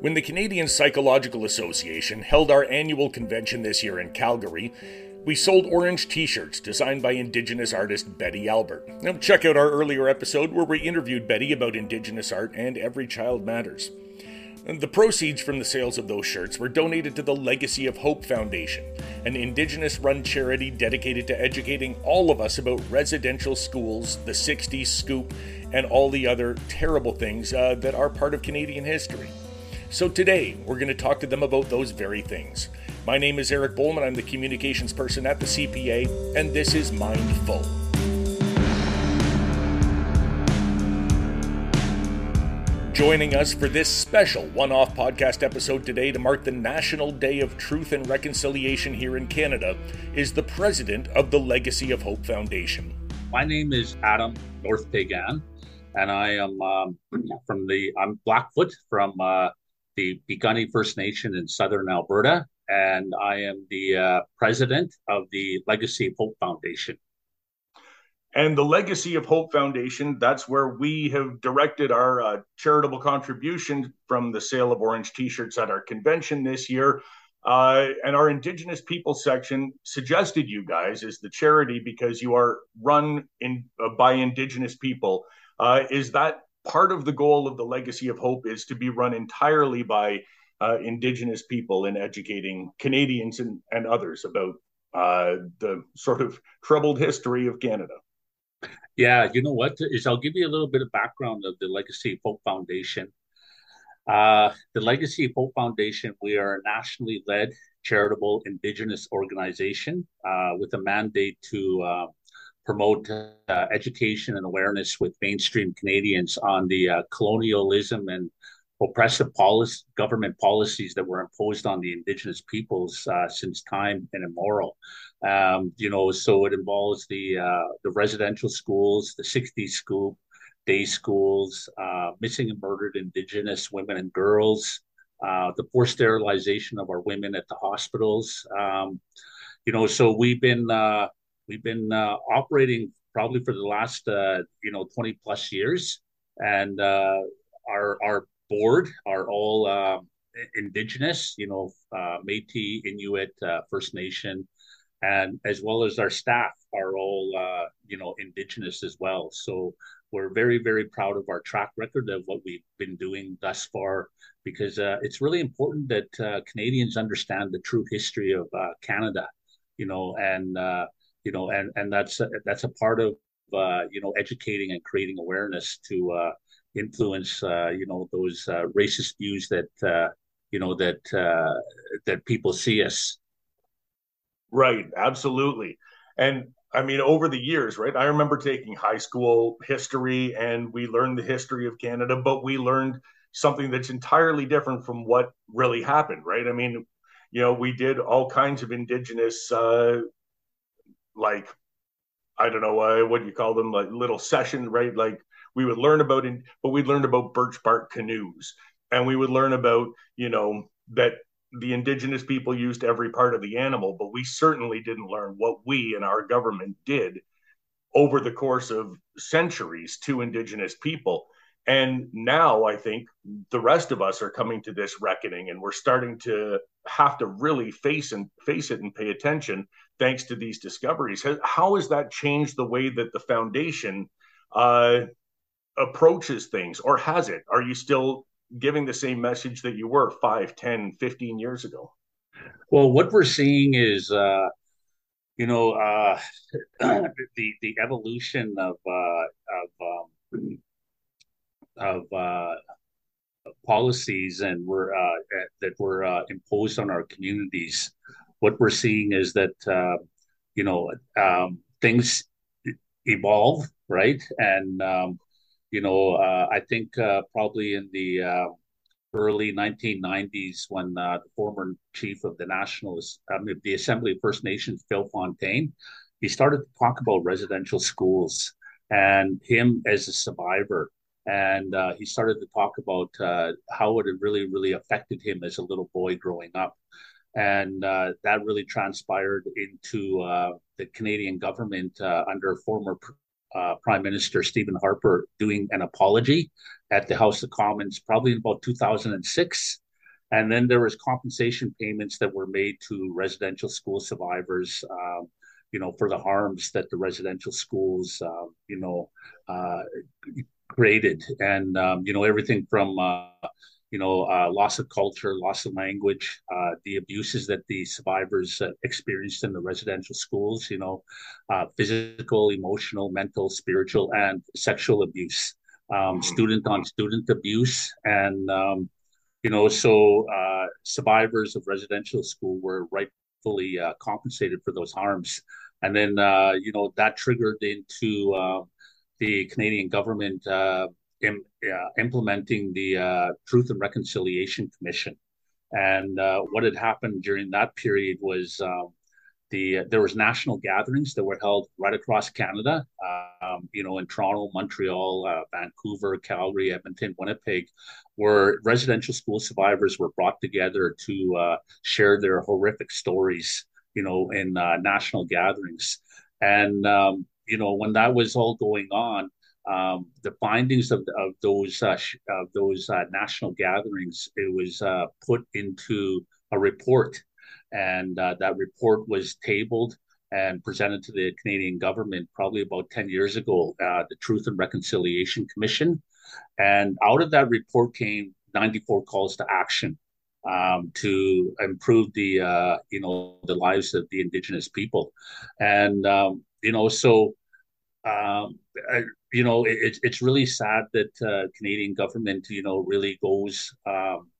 When the Canadian Psychological Association held our annual convention this year in Calgary, we sold orange t shirts designed by Indigenous artist Betty Albert. Now, check out our earlier episode where we interviewed Betty about Indigenous art and Every Child Matters. The proceeds from the sales of those shirts were donated to the Legacy of Hope Foundation, an Indigenous run charity dedicated to educating all of us about residential schools, the 60s scoop, and all the other terrible things uh, that are part of Canadian history. So today, we're going to talk to them about those very things. My name is Eric Bowman. I'm the communications person at the CPA, and this is Mindful. Joining us for this special one off podcast episode today to mark the National Day of Truth and Reconciliation here in Canada is the president of the Legacy of Hope Foundation. My name is Adam North Peigan, and I am um, from the I'm Blackfoot from uh, the Piikani First Nation in southern Alberta, and I am the uh, president of the Legacy of Hope Foundation. And the Legacy of Hope Foundation, that's where we have directed our uh, charitable contribution from the sale of orange t shirts at our convention this year. Uh, and our Indigenous people section suggested you guys as the charity because you are run in uh, by Indigenous people. Uh, is that part of the goal of the legacy of hope is to be run entirely by uh, indigenous people in educating canadians and, and others about uh, the sort of troubled history of canada. Yeah you know what is i'll give you a little bit of background of the legacy of hope foundation. Uh, the legacy of hope foundation we are a nationally led charitable indigenous organization uh, with a mandate to uh, promote uh, education and awareness with mainstream Canadians on the uh, colonialism and oppressive policy, government policies that were imposed on the Indigenous peoples uh, since time immemorial. Um, you know, so it involves the uh, the residential schools, the 60s scoop, day schools, uh, missing and murdered Indigenous women and girls, uh, the forced sterilization of our women at the hospitals. Um, you know, so we've been We've been uh, operating probably for the last uh, you know 20 plus years, and uh, our our board are all um, indigenous, you know, uh, Métis, Inuit, uh, First Nation, and as well as our staff are all uh, you know indigenous as well. So we're very very proud of our track record of what we've been doing thus far because uh, it's really important that uh, Canadians understand the true history of uh, Canada, you know, and you know, and and that's that's a part of uh, you know educating and creating awareness to uh, influence uh, you know those uh, racist views that uh, you know that uh, that people see us. Right, absolutely, and I mean over the years, right? I remember taking high school history, and we learned the history of Canada, but we learned something that's entirely different from what really happened, right? I mean, you know, we did all kinds of indigenous uh, like I don't know uh, what you call them, like little session, right? Like we would learn about it, but we'd learn about birch bark canoes, and we would learn about you know that the indigenous people used every part of the animal, but we certainly didn't learn what we and our government did over the course of centuries to indigenous people. And now I think the rest of us are coming to this reckoning and we're starting to have to really face and face it and pay attention thanks to these discoveries. How has that changed the way that the foundation uh, approaches things or has it? Are you still giving the same message that you were 5, 10, 15 years ago? Well, what we're seeing is uh, you know uh, the the evolution of uh, of um, of uh, policies and were uh, that were imposed on our communities. What we're seeing is that uh, you know um, things evolve, right? And um, you know, uh, I think uh, probably in the early 1990s, when the former chief of the Nationalist, um, the Assembly of First Nations, Phil Fontaine, he started to talk about residential schools and him as a survivor and uh, he started to talk about uh, how it had really, really affected him as a little boy growing up. And uh, that really transpired into uh, the Canadian government uh, under former uh, Prime Minister Stephen Harper doing an apology at the House of Commons, probably in about 2006. and then there was compensation payments that were made to residential school survivors um, you know for the harms that the residential schools uh, you know uh, created and um, you know everything from uh, you know uh, loss of culture loss of language uh, the abuses that the survivors uh, experienced in the residential schools you know physical emotional mental spiritual and sexual abuse um, student on student abuse. And um, you know, so uh, survivors of residential school were rightfully uh, compensated for those harms, and then uh, you know that triggered into uh, the Canadian government uh, Im- implementing the uh, Truth and Reconciliation Commission, and what had happened during that period was. Um, the there was national gatherings that were held right across Canada, um, you know, in Toronto, Montreal, uh, Vancouver, Calgary, Edmonton, Winnipeg, where residential school survivors were brought together to uh, share their horrific stories, you know, in uh, national gatherings. And um, you know, when that was all going on, um, the findings of, of those uh, of those uh, national gatherings, it was uh, put into a report and uh, that report was tabled and presented to the Canadian government probably about 10 years ago, uh, the Truth and Reconciliation Commission. And out of that report came 94 calls to action um, to improve the, uh, you know, the lives of the Indigenous people. And, um, you know, so, um, you know, it, it's really sad that uh, Canadian government, you know, really goes, um,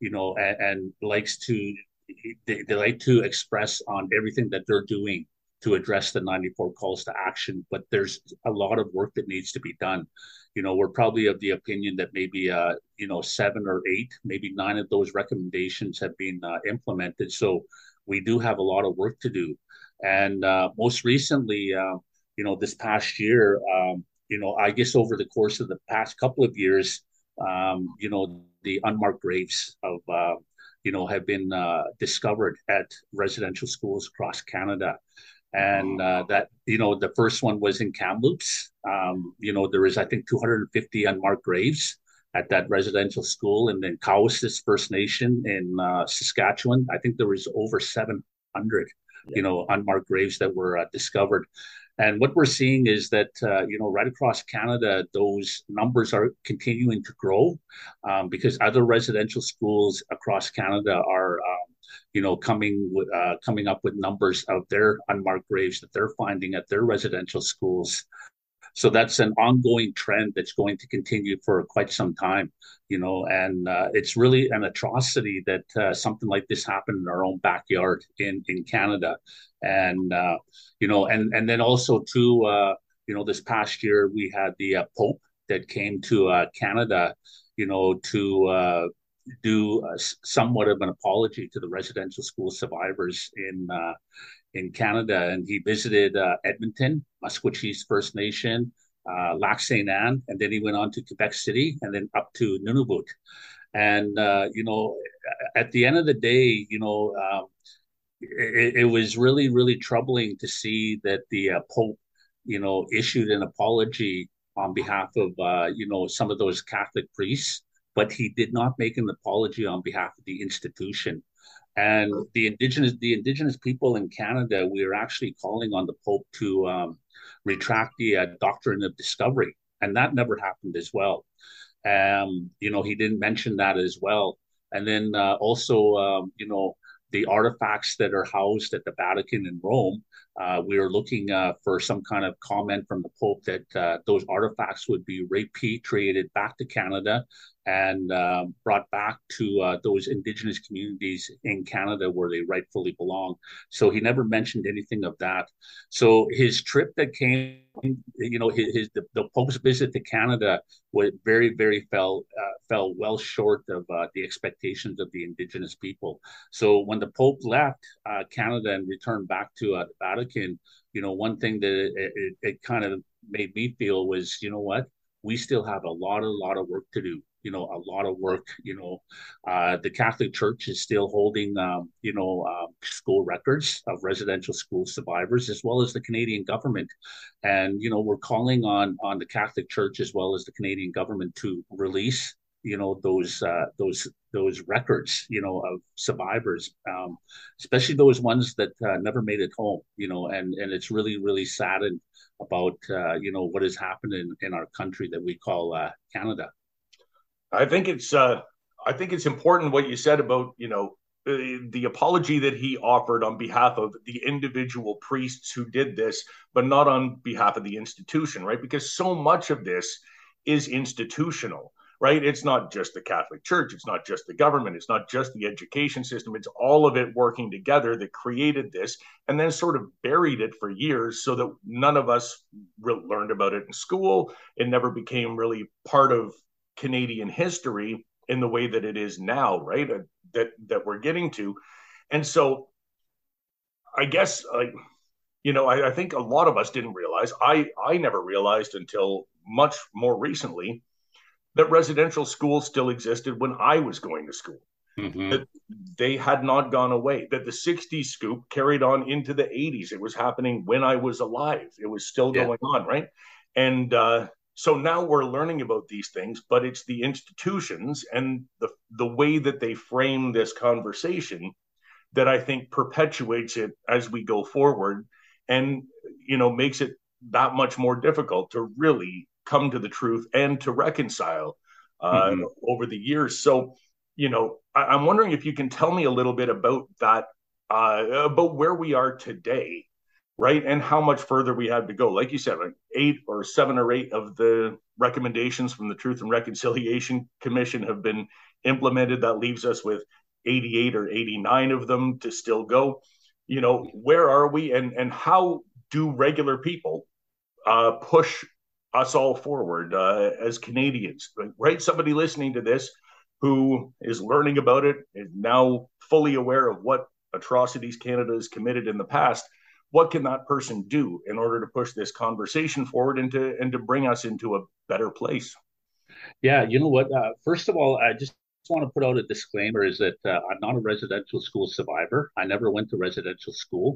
you know, and, and likes to they, they like to express on everything that they're doing to address the 94 calls to action but there's a lot of work that needs to be done. You know we're probably of the opinion that maybe uh you know seven or eight maybe nine of those recommendations have been uh, implemented. So we do have a lot of work to do. And uh, most recently uh, you know this past year um, you know i guess over the course of the past couple of years um, you know the unmarked graves of uh, you know, have been uh, discovered at residential schools across Canada. And uh, that, you know, the first one was in Kamloops. Um, you know, there is, I think, 250 unmarked graves at that residential school. And then Cowessess First Nation in uh, Saskatchewan, I think there was over 700, yeah. you know, unmarked graves that were uh, discovered. And what we're seeing is that, uh, you know, right across Canada, those numbers are continuing to grow um, because other residential schools across Canada are, um, you know, coming uh, coming up with numbers of their unmarked graves that they're finding at their residential schools. So that's an ongoing trend that's going to continue for quite some time, you know, and uh, it's really an atrocity that uh, something like this happened in our own backyard in in Canada, and uh, you know, and and then also too, uh, you know, this past year we had the uh, Pope that came to uh, Canada, you know, to do somewhat of an apology to the residential school survivors in in Canada, and he visited uh, Edmonton, Maskwacis First Nation, uh, Lac Saint Anne, and then he went on to Quebec City, and then up to Nunavut. And uh, you know, at the end of the day, you know, um, it, it, was really, really troubling to see that the uh, Pope, you know, issued an apology on behalf of uh, you know some of those Catholic priests, but he did not make an apology on behalf of the institution. And the indigenous the indigenous people in Canada, we are actually calling on the Pope to um, retract the uh, doctrine of discovery, and that never happened as well. Um, you know, he didn't mention that as well. And then uh, also, um, you know, the artifacts that are housed at the Vatican in Rome. Uh, we are looking uh, for some kind of comment from the Pope that uh, those artifacts would be repatriated back to Canada and um, brought back to uh, those indigenous communities in Canada where they rightfully belong. So he never mentioned anything of that. So his trip that came, you know, his, his the, the, Pope's visit to Canada was very, very fell uh, fell well short of uh, the expectations of the indigenous people. So when the Pope left uh, Canada and returned back to uh, the Vatican, you know, one thing that it, it, it kind of made me feel was, you know what, we still have a lot, a lot of work to do you know a lot of work you know uh, the catholic church is still holding um, you know uh, school records of residential school survivors as well as the canadian government. And you know we're calling on on the catholic church as well as the canadian government to release you know those uh, those those records you know of survivors um, especially those ones that uh, never made it home you know and and it's really really saddened about uh, you know what has happened in, in our country that we call uh, Canada I think it's uh, I think it's important what you said about you know the apology that he offered on behalf of the individual priests who did this, but not on behalf of the institution, right? Because so much of this is institutional, right? It's not just the Catholic Church, it's not just the government, it's not just the education system, it's all of it working together that created this and then sort of buried it for years so that none of us re- learned about it in school. It never became really part of Canadian history in the way that it is now, right? Uh, that that we're getting to, and so I guess like you know I, I think a lot of us didn't realize. I I never realized until much more recently that residential schools still existed when I was going to school. Mm-hmm. That they had not gone away. That the '60s scoop carried on into the '80s. It was happening when I was alive. It was still yeah. going on, right? And uh, so now we're learning about these things but it's the institutions and the the way that they frame this conversation that i think perpetuates it as we go forward and you know makes it that much more difficult to really come to the truth and to reconcile uh, mm-hmm. over the years so you know I, am wondering if you can tell me a little bit about that uh, about where we are today right? And how much further we have to go. Like you said, like eight or seven or eight of the recommendations from the Truth and Reconciliation Commission have been implemented. That leaves us with 88 or 89 of them to still go. You know, where are we and and how do regular people uh, push us all forward uh, as Canadians, right? Somebody listening to this who is learning about it is now fully aware of what atrocities Canada has committed in the past what can that person do in order to push this conversation forward and to and to bring us into a better place? Yeah you know what uh, first of all i just want to put out a disclaimer is that uh, i'm not a residential school survivor. I never went to residential school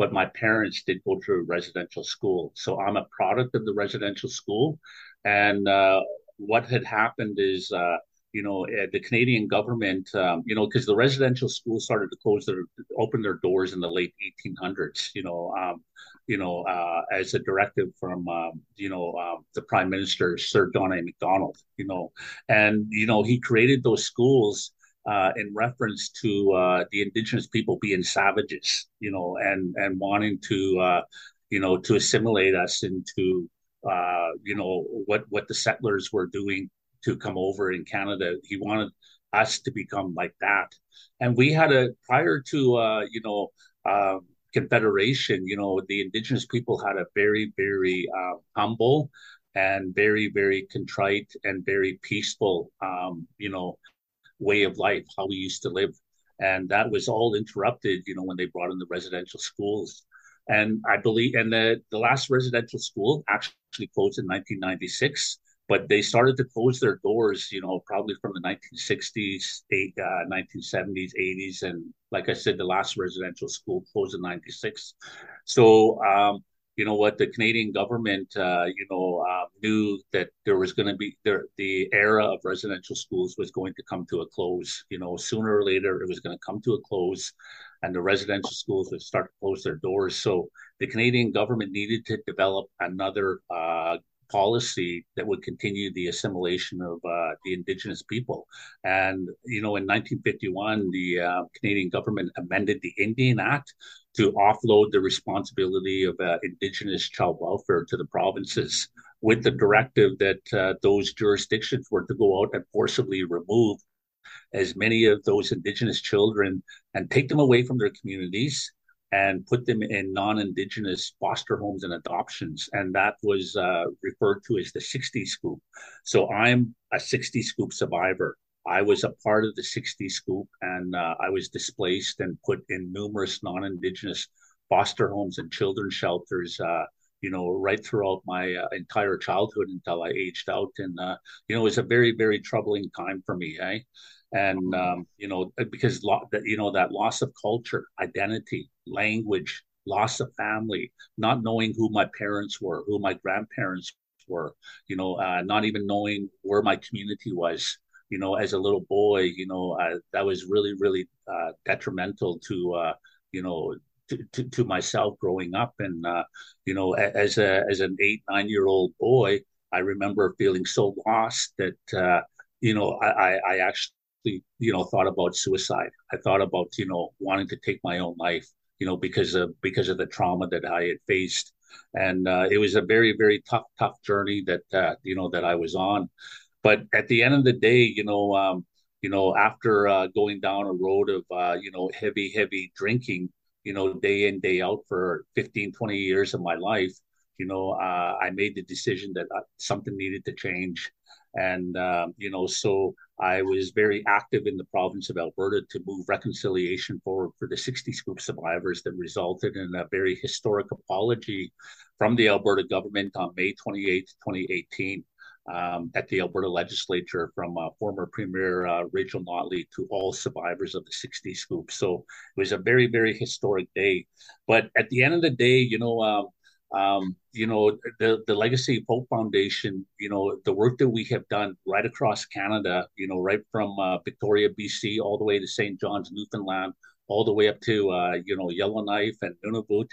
but my parents did go to residential school. So i'm a product of the residential school. And uh, what had happened is uh, you know, uh, the Canadian government, um, you know, because the residential schools started to close their, open their doors in the late 1800s, you know, um, you know, uh, as a directive from, um, you know, uh, the Prime Minister, Sir John A. Macdonald, you know, and, you know, he created those schools uh, in reference to uh, the indigenous people being savages, you know, and, and wanting to, uh, you know, to assimilate us into, you know, what, what the settlers were doing to come over in Canada. He wanted us to become like that. And we had a prior to uh, you know uh, Confederation, you know, the Indigenous people had a very very uh, humble and very very contrite and very peaceful, um, you know, way of life. How we used to live, and that was all interrupted, you know, when they brought in the residential schools. And I believe, and the, the last residential school actually closed in 1996 but they started to close their doors, you know, probably from the 1960s, eight, uh, 1970s, 80s. And like I said, the last residential school closed in 96. So, um, you know what, the Canadian government, uh, you know, uh, knew that there was going to be there, the era of residential schools was going to come to a close. You know, sooner or later, it was going to come to a close and the residential schools would start to close their doors. So the Canadian government needed to develop another uh, policy that would continue the assimilation of uh, the indigenous people. And, you know, in 1951, the uh, Canadian government amended the Indian Act to offload the responsibility of uh, indigenous child welfare to the provinces with the directive that uh, those jurisdictions were to go out and forcibly remove as many of those indigenous children and take them away from their communities and put them in non-indigenous foster homes and adoptions and that was uh, referred to as the 60 scoop. So i'm a 60 scoop survivor. I was a part of the 60 scoop and uh, i was displaced and put in numerous non-indigenous foster homes and children's shelters uh, you know right throughout my uh, entire childhood until i aged out and uh, you know it was a very very troubling time for me eh? and um, you know because lo- that you know that loss of culture identity language loss of family not knowing who my parents were who my grandparents were you know uh, not even knowing where my community was you know, as a little boy, you know, uh, that was really, really uh, detrimental to, uh, you know, to, to, to, myself growing up. And, uh, you know, as a, as an eight, nine year old boy, I remember feeling so lost that, uh, you know, I, I actually, you know, thought about suicide. I thought about, you know, wanting to take my own life, you know, because of, because of the trauma that I had faced. And uh, it was a very, very tough, tough journey that, uh, you know, that I was on. But at the end of the day, you know, um, you know, after uh, going down a road of, uh, you know, heavy, heavy drinking, you know, day in, day out for 15, 20 years of my life, you know, uh, I made the decision that uh, something needed to change. And, um, you know, so I was very active in the province of Alberta to move reconciliation forward for the 60 Scoop survivors that resulted in a very historic apology from the Alberta government on May 28, 2018 um, at the Alberta legislature from uh, former Premier uh, Rachel Notley to all survivors of the 60 scoop. So it was a very, very historic day. But at the end of the day, you know, um, um, you know, the, the Legacy Hope Foundation, you know, the work that we have done right across Canada, you know, right from uh, Victoria, BC, all the way to St. John's, Newfoundland, all the way up to, uh, you know, Yellowknife and Nunavut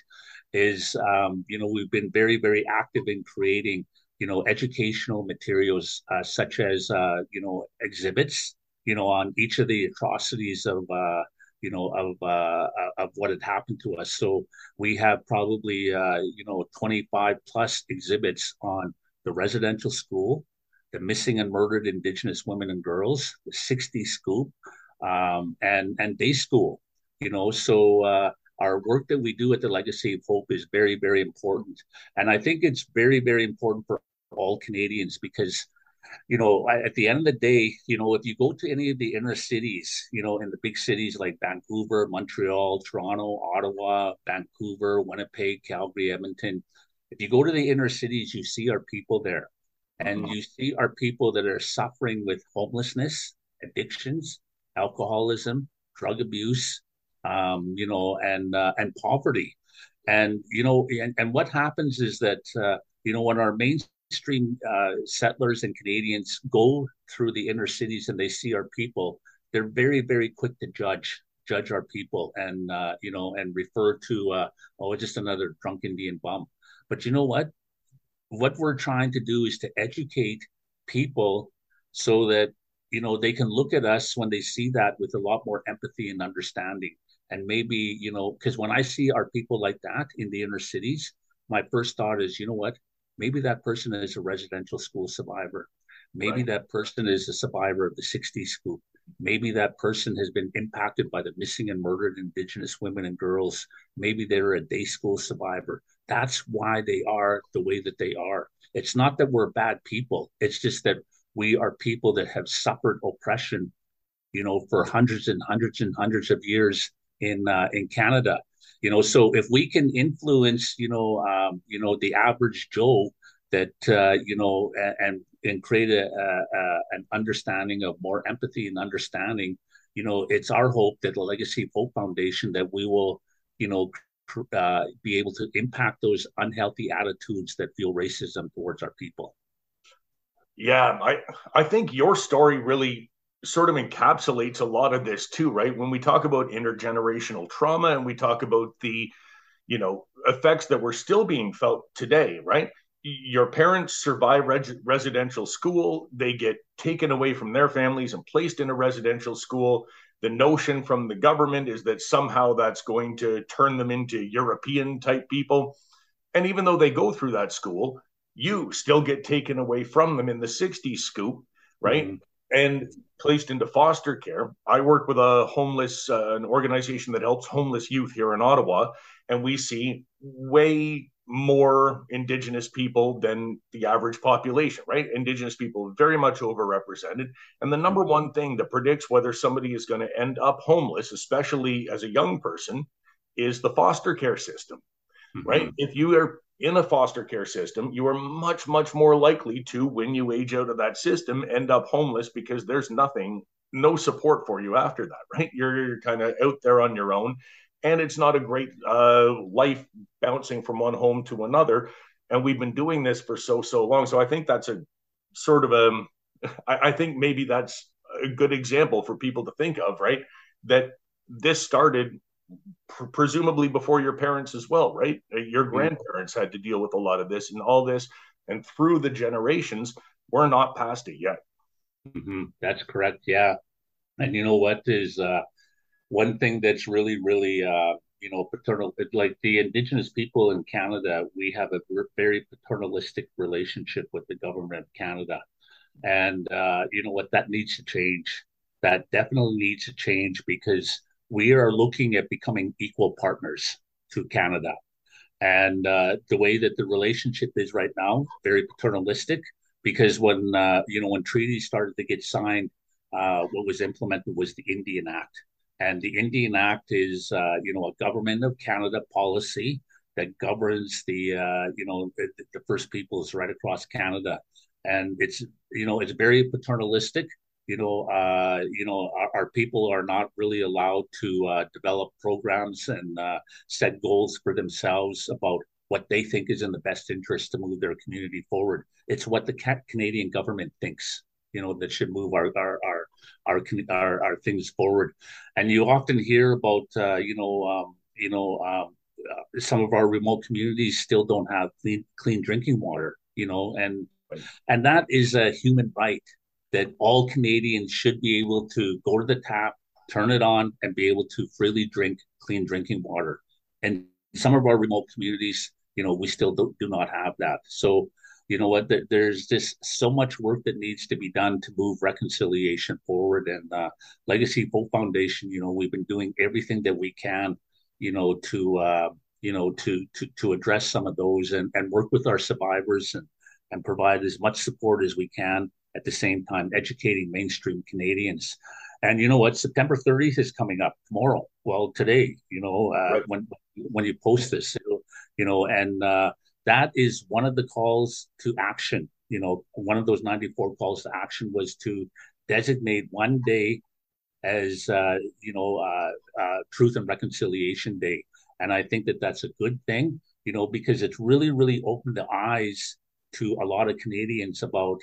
is, um, you know, we've been very, very active in creating you know, educational materials uh, such as, uh, you know, exhibits, you know, on each of the atrocities of, uh, you know, of uh, of what had happened to us. So we have probably, uh, you know, 25 plus exhibits on the residential school, the missing and murdered Indigenous women and girls, the 60 scoop, um, and and day school. You know, so uh, our work that we do at the Legacy of Hope is very, very important. And I think it's very, very important for all Canadians because you know, at the end of the day, you know, if you go to any of the inner cities, you know, in the big cities like Vancouver, Montreal, Toronto, Ottawa, Vancouver, Winnipeg, Calgary, Edmonton, if you go to the inner cities, you see our people there. And mm-hmm. you see our people that are suffering with homelessness, addictions, alcoholism, drug abuse, um, you know, and uh, and poverty. And you know, and, and what happens is that uh, you know when our mainstream uh, settlers and Canadians go through the inner cities and they see our people, they're very, very quick to judge judge our people and uh, you know and refer to uh, oh just another drunk Indian bum. But you know what? What we're trying to do is to educate people so that you know they can look at us when they see that with a lot more empathy and understanding. And maybe you know because when I see our people like that in the inner cities, my first thought is you know what Maybe that person is a residential school survivor. Maybe right. that person is a survivor of the 60s scoop. Maybe that person has been impacted by the missing and murdered Indigenous women and girls. Maybe they're a day school survivor. That's why they are the way that they are. It's not that we're bad people. It's just that we are people that have suffered oppression, you know, for hundreds and hundreds and hundreds of years in uh, in Canada. You know so if we can influence you know um, you know the average joe that uh, you know and and create a, a, a, an understanding of more empathy and understanding you know it's our hope that the legacy hope foundation that we will you know uh, be able to impact those unhealthy attitudes that feel racism towards our people. Yeah i i think your story really sort of encapsulates a lot of this too, right? When we talk about intergenerational trauma and we talk about the, you know, effects that were still being felt today, right? Your parents survive residential school, they get taken away from their families and placed in a residential school. The notion from the government is that somehow that's going to turn them into European type people. And even though they go through that school, you still get taken away from them in the 60s scoop, right? Mm-hmm and placed into foster care. I work with a homeless, uh, an organization that helps homeless youth here in Ottawa, and we see way more Indigenous people than the average population, right? Indigenous people very much overrepresented. And the number one thing that predicts whether somebody is going to end up homeless, especially as a young person, is the foster care system, mm-hmm. right? If you are in a foster care system, you are much, much more likely to, when you age out of that system, end up homeless because there's nothing, no support for you after that, right? You're, you're kind of out there on your own. And it's not a great uh, life bouncing from one home to another. And we've been doing this for so, so long. So I think that's a sort of a, I, I think maybe that's a good example for people to think of, right? That this started pr- presumably before your parents as well, right? Uh, your mm-hmm. grandparents had to deal with a lot of this and all this, and through the generations, we're not past it yet. Mm-hmm. That's correct. Yeah, and you know what is uh, one thing that's really, really, uh, you know, paternal. Like the Indigenous people in Canada, we have a very paternalistic relationship with the government of Canada, and uh, you know what that needs to change. That definitely needs to change because we are looking at becoming equal partners to Canada. And uh, the way that the relationship is right now, very paternalistic, because when uh, you know when treaties started to get signed, uh, what was implemented was the Indian Act, and the Indian Act is uh, you know a government of Canada policy that governs the uh, you know the, the First Peoples right across Canada, and it's you know it's very paternalistic you know, uh, you know, our, our, people are not really allowed to uh, develop programs and uh, set goals for themselves about what they think is in the best interest to move their community forward. It's what the Canadian government thinks, you know, that should move our our our our our, our things forward. And you often hear about, uh, you know, um, you know, um, uh, some of our remote communities still don't have clean clean drinking water, you know, and and that is a human right that all Canadians should be able to go to the tap, turn it on, and be able to freely drink clean drinking water. And some of our remote communities, you know, we still do, do not have that. So, you know what, there's just so much work that needs to be done to move reconciliation forward. And uh, Legacy of Hope Foundation, you know, we've been doing everything that we can, you know, to, uh, you know, to, to, to address some of those and, and work with our survivors and, and provide as much support as we can at the same time educating mainstream Canadians. And you know what? September 30th is coming up tomorrow. Well, today, you know, uh, right. when when you post this, you know, and uh, that is one of the calls to action. You know, one of those 94 calls to action was to designate one day as uh, you know uh, uh, Truth and Reconciliation Day, and I think that that's a good thing. You know, because it's really, really opened the eyes to a lot of Canadians about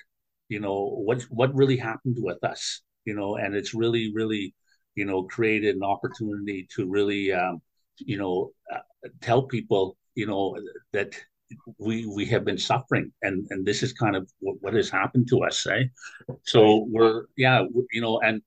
you know what what really happened with us you know and it's really really you know created an opportunity to really um, you know uh, tell people you know that we we have been suffering and and this is kind of what, what has happened to us eh? so we're yeah you know and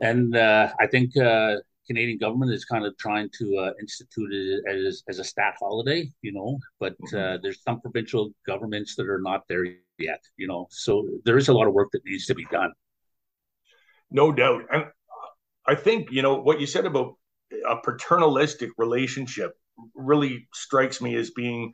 and uh, i think uh, Canadian government is kind of trying to uh, institute it as, as a stat holiday, you know, but mm-hmm. uh, there's some provincial governments that are not there yet, you know, so there is a lot of work that needs to be done. No doubt. And I think, you know, what you said about a paternalistic relationship really strikes me as being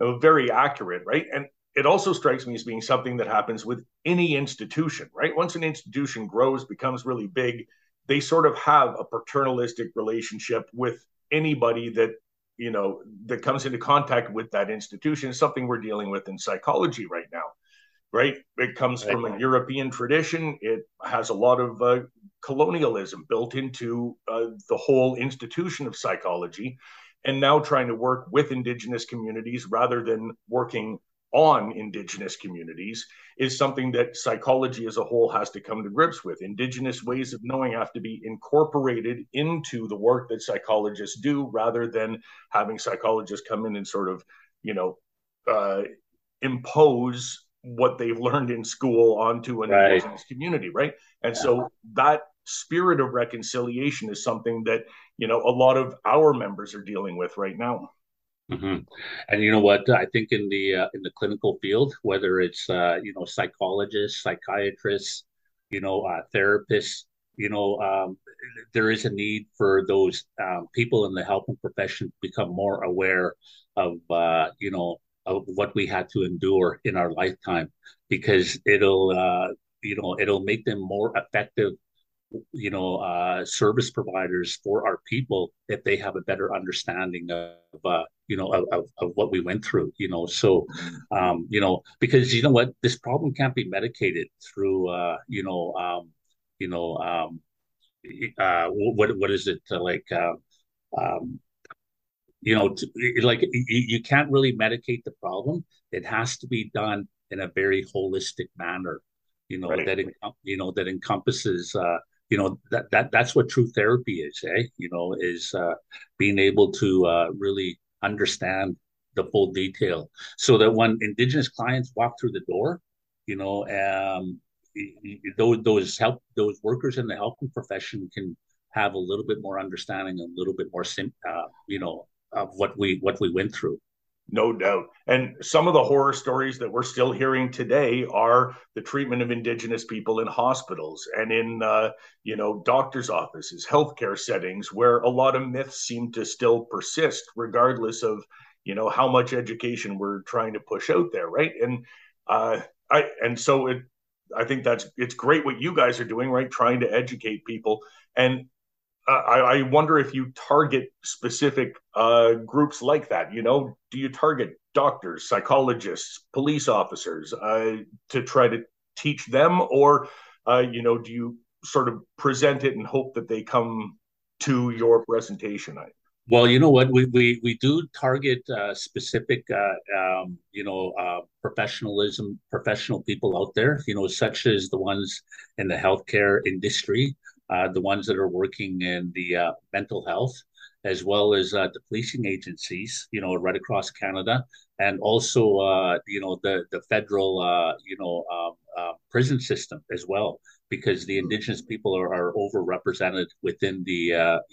uh, very accurate, right? And it also strikes me as being something that happens with any institution, right? Once an institution grows, becomes really big, they sort of have a paternalistic relationship with anybody that you know that comes into contact with that institution. Something we're dealing with in psychology right now right? It comes from a european tradition. It has a lot of uh, colonialism built into uh, the whole institution of psychology and now trying to work with indigenous communities rather than working on indigenous communities is something that psychology as a whole has to come to grips with. Indigenous ways of knowing have to be incorporated into the work that psychologists do rather than having psychologists come in and sort of, you know, uh, impose what they've learned in school onto an right. indigenous community, right? And yeah. so that spirit of reconciliation is something that, you know, a lot of our members are dealing with right now. Mm-hmm. And you know what? I think in the uh, in the clinical field, whether it's uh, you know psychologists, psychiatrists, you know uh, therapists, you know um, there is a need for those um, people in the helping profession to become more aware of uh, you know of what we had to endure in our lifetime, because it'll uh, you know it'll make them more effective you know uh, service providers for our people if they have a better understanding of uh, you know of, of, what we went through you know? So um, you know because you know what? This problem can't be medicated through uh, you know um, you know um, uh, what what is it uh, like uh, um, you know to, like you, you can't really medicate the problem. It has to be done in a very holistic manner you know right. that you know that encompasses uh, you know that that that's what true therapy is eh? You know is uh, being able to uh, really understand the full detail. So that when indigenous clients walk through the door you know um those those help those workers in the helping profession can have a little bit more understanding a little bit more sim, uh, you know of what we what we went through no doubt. And some of the horror stories that we're still hearing today are the treatment of Indigenous people in hospitals and in, uh, you know, doctors' offices, healthcare settings, where a lot of myths seem to still persist, regardless of, you know, how much education we're trying to push out there, right? And uh, I and so it, I think that's it's great what you guys are doing, right? Trying to educate people. And I, I, wonder if you target specific uh, groups like that. You know, do you target doctors, psychologists, police officers uh, to try to teach them, or uh, you know, do you sort of present it and hope that they come to your presentation? Well, you know what, we we, we do target uh, specific, uh, um, you know, professionalism, professional people out there. You know, such as the ones in the healthcare industry uh, the ones that are working in the uh, mental health, as well as uh, the policing agencies, you know, right across Canada, and also, uh, you know, the the federal, uh, you know, um, uh, prison system as well, because the Indigenous people are, are overrepresented within the,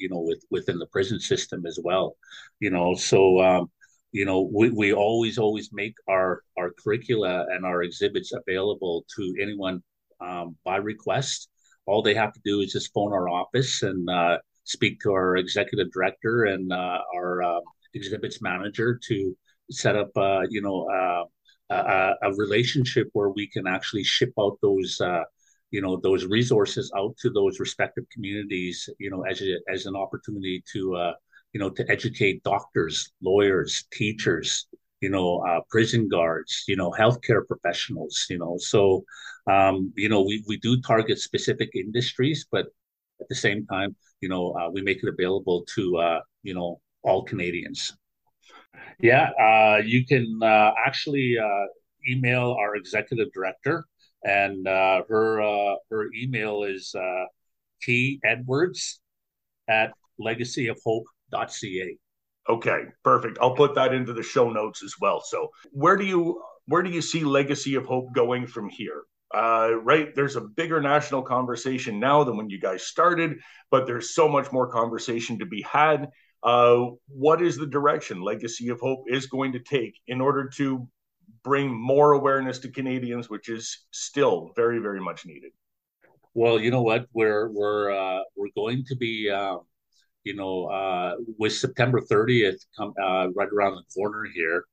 you know, with within the prison system as well, you know, so. Um, you know, we, we always always make our our curricula and our exhibits available to anyone um, by request all they have to do is just phone our office and uh, speak to our executive director and uh, our uh, exhibits manager to set up, uh, you know, uh, a, a, relationship where we can actually ship out those, uh, you know, those resources out to those respective communities, you know, as a, as an opportunity to, you know, to educate doctors, lawyers, teachers, you know, uh, prison guards, you know, healthcare professionals, you know. So, um, you know, we, we do target specific industries, but at the same time, you know, uh, we make it available to, uh, you know, all Canadians. Yeah, uh, you can uh, actually uh, email our executive director, and uh, her uh, her email is uh, t edwards at legacyofhope.ca. Okay, perfect. I'll put that into the show notes as well. So, where do you where do you see Legacy of Hope going from here? Uh, right, there's a bigger national conversation now than when you guys started, but there's so much more conversation to be had. Uh, what is the direction Legacy of Hope is going to take in order to bring more awareness to Canadians, which is still very, very much needed? Well, you know what, we're we're uh, we're going to be um, you know, uh, with September 30th come uh, right around the corner here,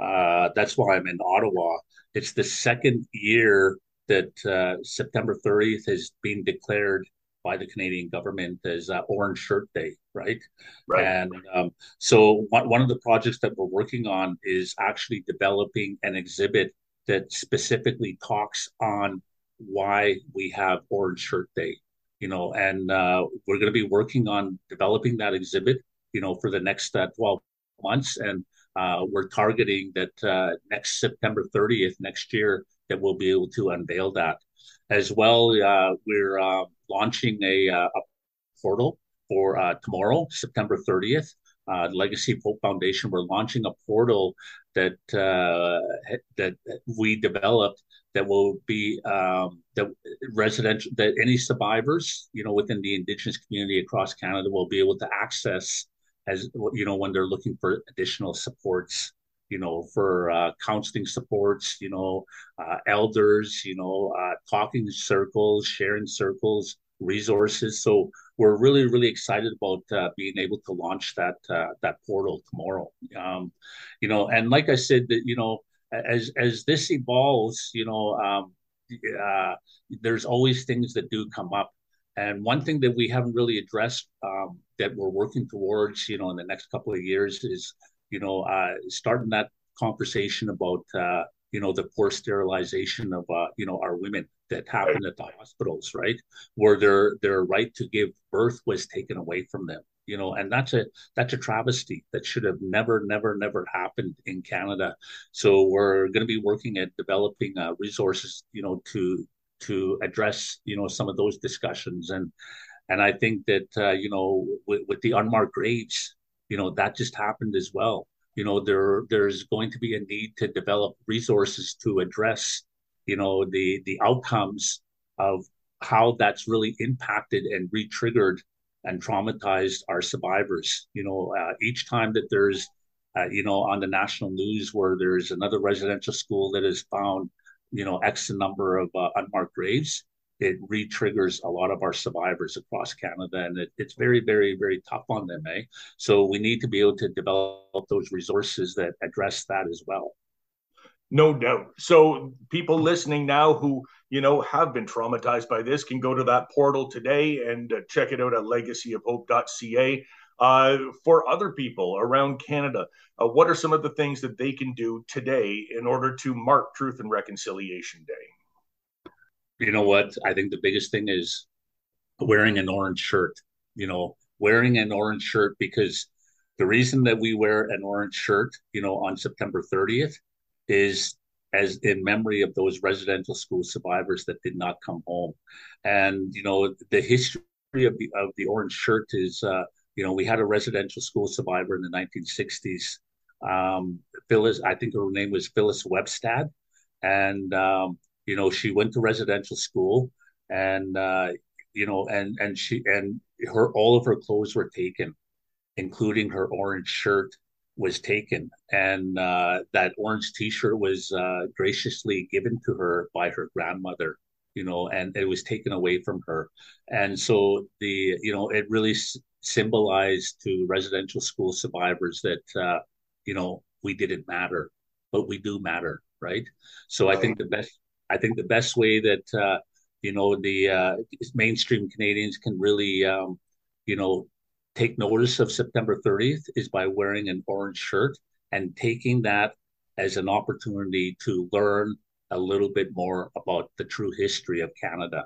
uh, that's why I'm in Ottawa. It's the second year that uh, September 30th has been declared by the Canadian government as uh, Orange Shirt Day, right? Right. And um, so one, one of the projects that we're working on is actually developing an exhibit that specifically talks on why we have Orange Shirt Day you know, and uh, we're going to be working on developing that exhibit, you know, for the next uh, 12 months. And uh, we're targeting that uh, next September 30th next year that we'll be able to unveil that. As well, uh, we're uh, launching a, a, portal for tomorrow, September 30th. Legacy Hope Foundation, we're launching a portal that that we developed that will be um, that residential that any survivors you know within the indigenous community across canada will be able to access as you know when they're looking for additional supports you know for uh, counseling supports you know uh, elders you know uh, talking circles sharing circles resources. So we're really really excited about uh, being able to launch that uh, that portal tomorrow. Um, you know and like i said that you know as as this evolves, you know, um, uh, there's always things that do come up. And one thing that we haven't really addressed um, that we're working towards, you know, in the next couple of years is, you know, uh, starting that conversation about, uh, you know, the poor sterilization of, uh, you know, our women that happen at the hospitals, right, where their their right to give birth was taken away from them you know and that's a that's a travesty that should have never never never happened in canada so we're going to be working at developing uh, resources you know to to address you know some of those discussions and and I think that uh, you know with, with the unmarked graves, you know that just happened as well. You know there there's going to be a need to develop resources to address you know the the outcomes of how that's really impacted and re-triggered and traumatized our survivors. You know, uh, each time that there's, uh, you know, on the national news where there's another residential school that has found, you know, X number of uh, unmarked graves, it re-triggers a lot of our survivors across Canada, and it, it's very, very, very tough on them, eh? So we need to be able to develop those resources that address that as well. No doubt. So people listening now who you know have been traumatized by this can go to that portal today and uh, check it out at legacyofhope.ca. Uh, for other people around Canada, uh, what are some of the things that they can do today in order to mark Truth and Reconciliation Day? You know what? I think the biggest thing is wearing an orange shirt. You know, wearing an orange shirt because the reason that we wear an orange shirt, you know, on September 30th is as in memory of those residential school survivors that did not come home. And you know, the history of the of the orange shirt is, uh, you know, we had a residential school survivor in the 1960s. Um, Phyllis, I think her name was Phyllis Webstad, and um, you know, she went to residential school, and uh, you know, and and she and her all of her clothes were taken, including her orange shirt was taken, and uh, that orange T-shirt was uh, graciously given to her by her grandmother. You know, and it was taken away from her, and so the you know it really s- symbolized to residential school survivors that uh, you know we didn't matter, but we do matter, right? So. I think the best I think the best way that uh, you know the uh, mainstream Canadians can really um, you know take notice of September 30th is by wearing an orange shirt and taking that as an opportunity to learn a little bit more about the true history of Canada.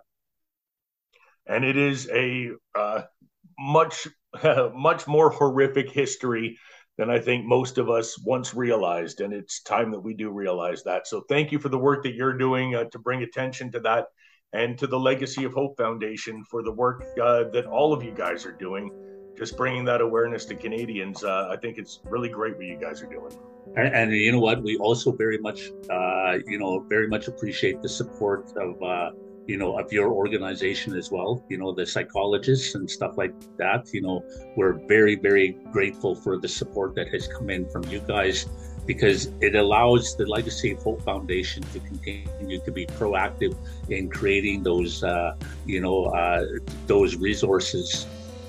And it is a uh, much, much more horrific history than I think most of us once realized. And it's time that we do realize that. So thank you for the work that you're doing uh, to bring attention to that and to the Legacy of Hope Foundation for the work uh, that all of you guys are doing just bringing that awareness to Canadians. Uh, I think it's really great what you guys are doing. And, and you know what? We also very much, uh, you know, very much appreciate the support of, uh, you know, of your organization as well. You know, the psychologists and stuff like that. You know, we're very, very grateful for the support that has come in from you guys because it allows the Legacy of Hope Foundation to continue to be proactive in creating those, uh, you know, uh, those resources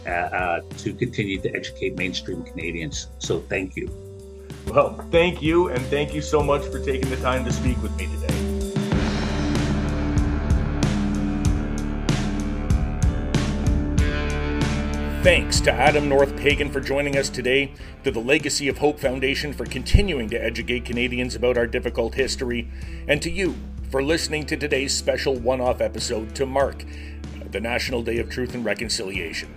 uh, uh, to continue to educate mainstream Canadians. So thank you. Well, thank you, and thank you so much for taking the time to speak with me today. Thanks to Adam North Peigan for joining us today, to the Legacy of Hope Foundation for continuing to educate Canadians about our difficult history, and to you for listening to today's special one off episode to mark the National Day of Truth and Reconciliation.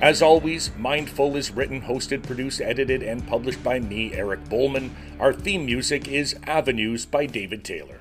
As always, Mindful is written, hosted, produced, edited, and published by me, Eric Bowman. Our theme music is Avenues by David Taylor.